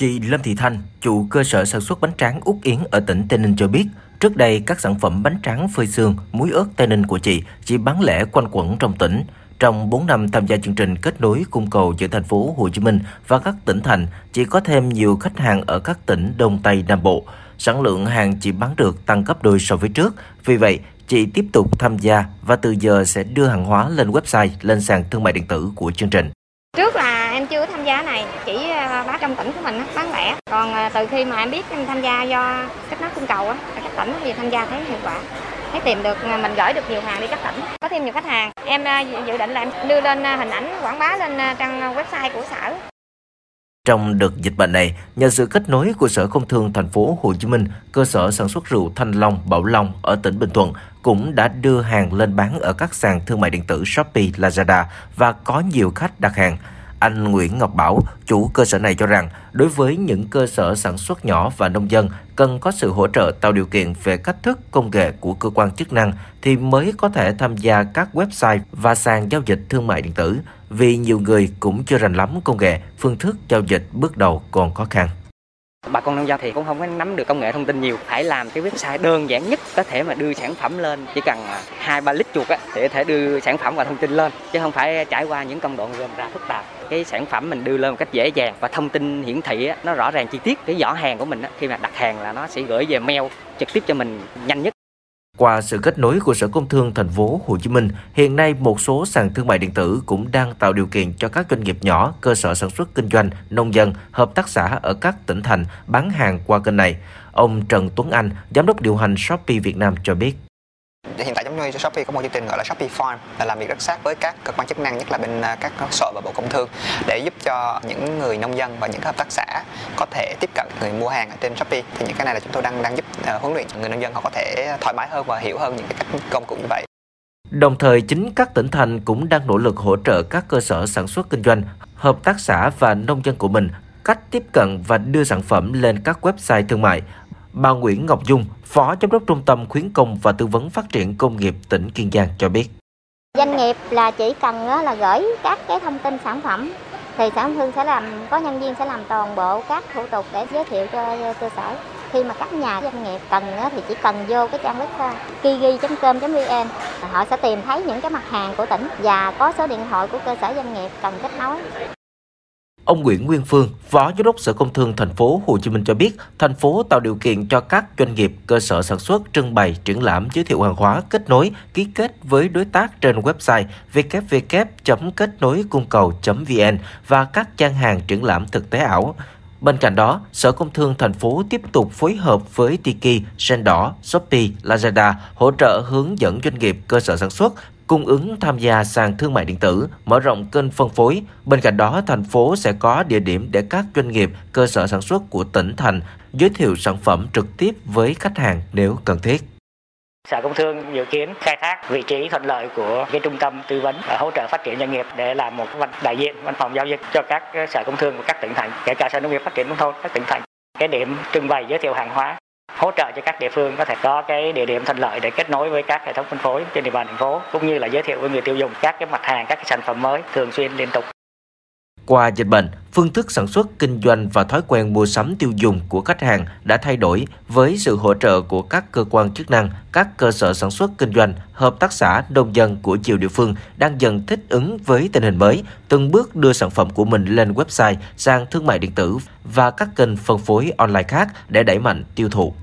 Chị Lâm Thị Thanh, chủ cơ sở sản xuất bánh tráng Út Yến ở tỉnh Tây Ninh cho biết, trước đây các sản phẩm bánh tráng phơi xương, muối ớt Tây Ninh của chị chỉ bán lẻ quanh quẩn trong tỉnh. Trong 4 năm tham gia chương trình kết nối cung cầu giữa thành phố Hồ Chí Minh và các tỉnh thành, chị có thêm nhiều khách hàng ở các tỉnh Đông Tây Nam Bộ. Sản lượng hàng chị bán được tăng gấp đôi so với trước. Vì vậy, chị tiếp tục tham gia và từ giờ sẽ đưa hàng hóa lên website, lên sàn thương mại điện tử của chương trình. Trước là chưa tham gia này, chỉ à, bán trong tỉnh của mình bán lẻ. Còn à, từ khi mà em biết em tham gia do kết nối cung cầu á, các tỉnh thì tham gia thấy hiệu quả thấy tìm được à, mình gửi được nhiều hàng đi các tỉnh có thêm nhiều khách hàng em dự định là em đưa lên hình ảnh quảng bá lên trang website của sở trong đợt dịch bệnh này, nhờ sự kết nối của Sở Công Thương thành phố Hồ Chí Minh, cơ sở sản xuất rượu Thanh Long, Bảo Long ở tỉnh Bình Thuận cũng đã đưa hàng lên bán ở các sàn thương mại điện tử Shopee, Lazada và có nhiều khách đặt hàng. Anh Nguyễn Ngọc Bảo, chủ cơ sở này cho rằng, đối với những cơ sở sản xuất nhỏ và nông dân cần có sự hỗ trợ tạo điều kiện về cách thức công nghệ của cơ quan chức năng thì mới có thể tham gia các website và sàn giao dịch thương mại điện tử, vì nhiều người cũng chưa rành lắm công nghệ, phương thức giao dịch bước đầu còn khó khăn bà con nông dân thì cũng không có nắm được công nghệ thông tin nhiều. Phải làm cái website đơn giản nhất có thể mà đưa sản phẩm lên. Chỉ cần à, hai ba lít chuột á để có thể đưa sản phẩm và thông tin lên. Chứ không phải trải qua những công đoạn gồm ra phức tạp. Cái sản phẩm mình đưa lên một cách dễ dàng và thông tin hiển thị á, nó rõ ràng chi tiết. Cái giỏ hàng của mình á, khi mà đặt hàng là nó sẽ gửi về mail trực tiếp cho mình nhanh nhất qua sự kết nối của Sở Công Thương thành phố Hồ Chí Minh, hiện nay một số sàn thương mại điện tử cũng đang tạo điều kiện cho các doanh nghiệp nhỏ, cơ sở sản xuất kinh doanh, nông dân, hợp tác xã ở các tỉnh thành bán hàng qua kênh này. Ông Trần Tuấn Anh, giám đốc điều hành Shopee Việt Nam cho biết cho Shopee có một chương trình gọi là Shopee Farm là làm việc rất sát với các cơ quan chức năng nhất là bên à, các sở và bộ công thương để giúp cho những người nông dân và những hợp tác xã có thể tiếp cận người mua hàng ở trên Shopee. Thì những cái này là chúng tôi đang đang giúp uh, huấn luyện người nông dân họ có thể thoải mái hơn và hiểu hơn những cái cách công cụ như vậy. Đồng thời, chính các tỉnh thành cũng đang nỗ lực hỗ trợ các cơ sở sản xuất kinh doanh, hợp tác xã và nông dân của mình cách tiếp cận và đưa sản phẩm lên các website thương mại. Bà Nguyễn Ngọc Dung, Phó Giám đốc Trung tâm Khuyến công và Tư vấn Phát triển Công nghiệp tỉnh Kiên Giang cho biết. Doanh nghiệp là chỉ cần là gửi các cái thông tin sản phẩm thì sản thương sẽ làm có nhân viên sẽ làm toàn bộ các thủ tục để giới thiệu cho cơ sở khi mà các nhà doanh nghiệp cần thì chỉ cần vô cái trang web kigi.com.vn họ sẽ tìm thấy những cái mặt hàng của tỉnh và có số điện thoại của cơ sở doanh nghiệp cần kết nối Ông Nguyễn Nguyên Phương, Phó Giám đốc Sở Công Thương thành phố Hồ Chí Minh cho biết, thành phố tạo điều kiện cho các doanh nghiệp, cơ sở sản xuất trưng bày, triển lãm, giới thiệu hàng hóa, kết nối, ký kết với đối tác trên website www.kết nối cung cầu.vn và các trang hàng triển lãm thực tế ảo. Bên cạnh đó, Sở Công Thương thành phố tiếp tục phối hợp với Tiki, Sendor, Shopee, Lazada hỗ trợ hướng dẫn doanh nghiệp cơ sở sản xuất cung ứng tham gia sàn thương mại điện tử, mở rộng kênh phân phối. Bên cạnh đó, thành phố sẽ có địa điểm để các doanh nghiệp, cơ sở sản xuất của tỉnh thành giới thiệu sản phẩm trực tiếp với khách hàng nếu cần thiết. Sở Công Thương dự kiến khai thác vị trí thuận lợi của cái trung tâm tư vấn và hỗ trợ phát triển doanh nghiệp để làm một văn đại diện văn phòng giao dịch cho các sở công thương của các tỉnh thành, kể cả sở nông nghiệp phát triển nông thôn các tỉnh thành. Cái điểm trưng bày giới thiệu hàng hóa hỗ trợ cho các địa phương có thể có cái địa điểm thuận lợi để kết nối với các hệ thống phân phối trên địa bàn thành phố, cũng như là giới thiệu với người tiêu dùng các cái mặt hàng, các cái sản phẩm mới thường xuyên liên tục qua dịch bệnh, phương thức sản xuất, kinh doanh và thói quen mua sắm tiêu dùng của khách hàng đã thay đổi với sự hỗ trợ của các cơ quan chức năng, các cơ sở sản xuất kinh doanh, hợp tác xã, nông dân của nhiều địa phương đang dần thích ứng với tình hình mới, từng bước đưa sản phẩm của mình lên website, sang thương mại điện tử và các kênh phân phối online khác để đẩy mạnh tiêu thụ.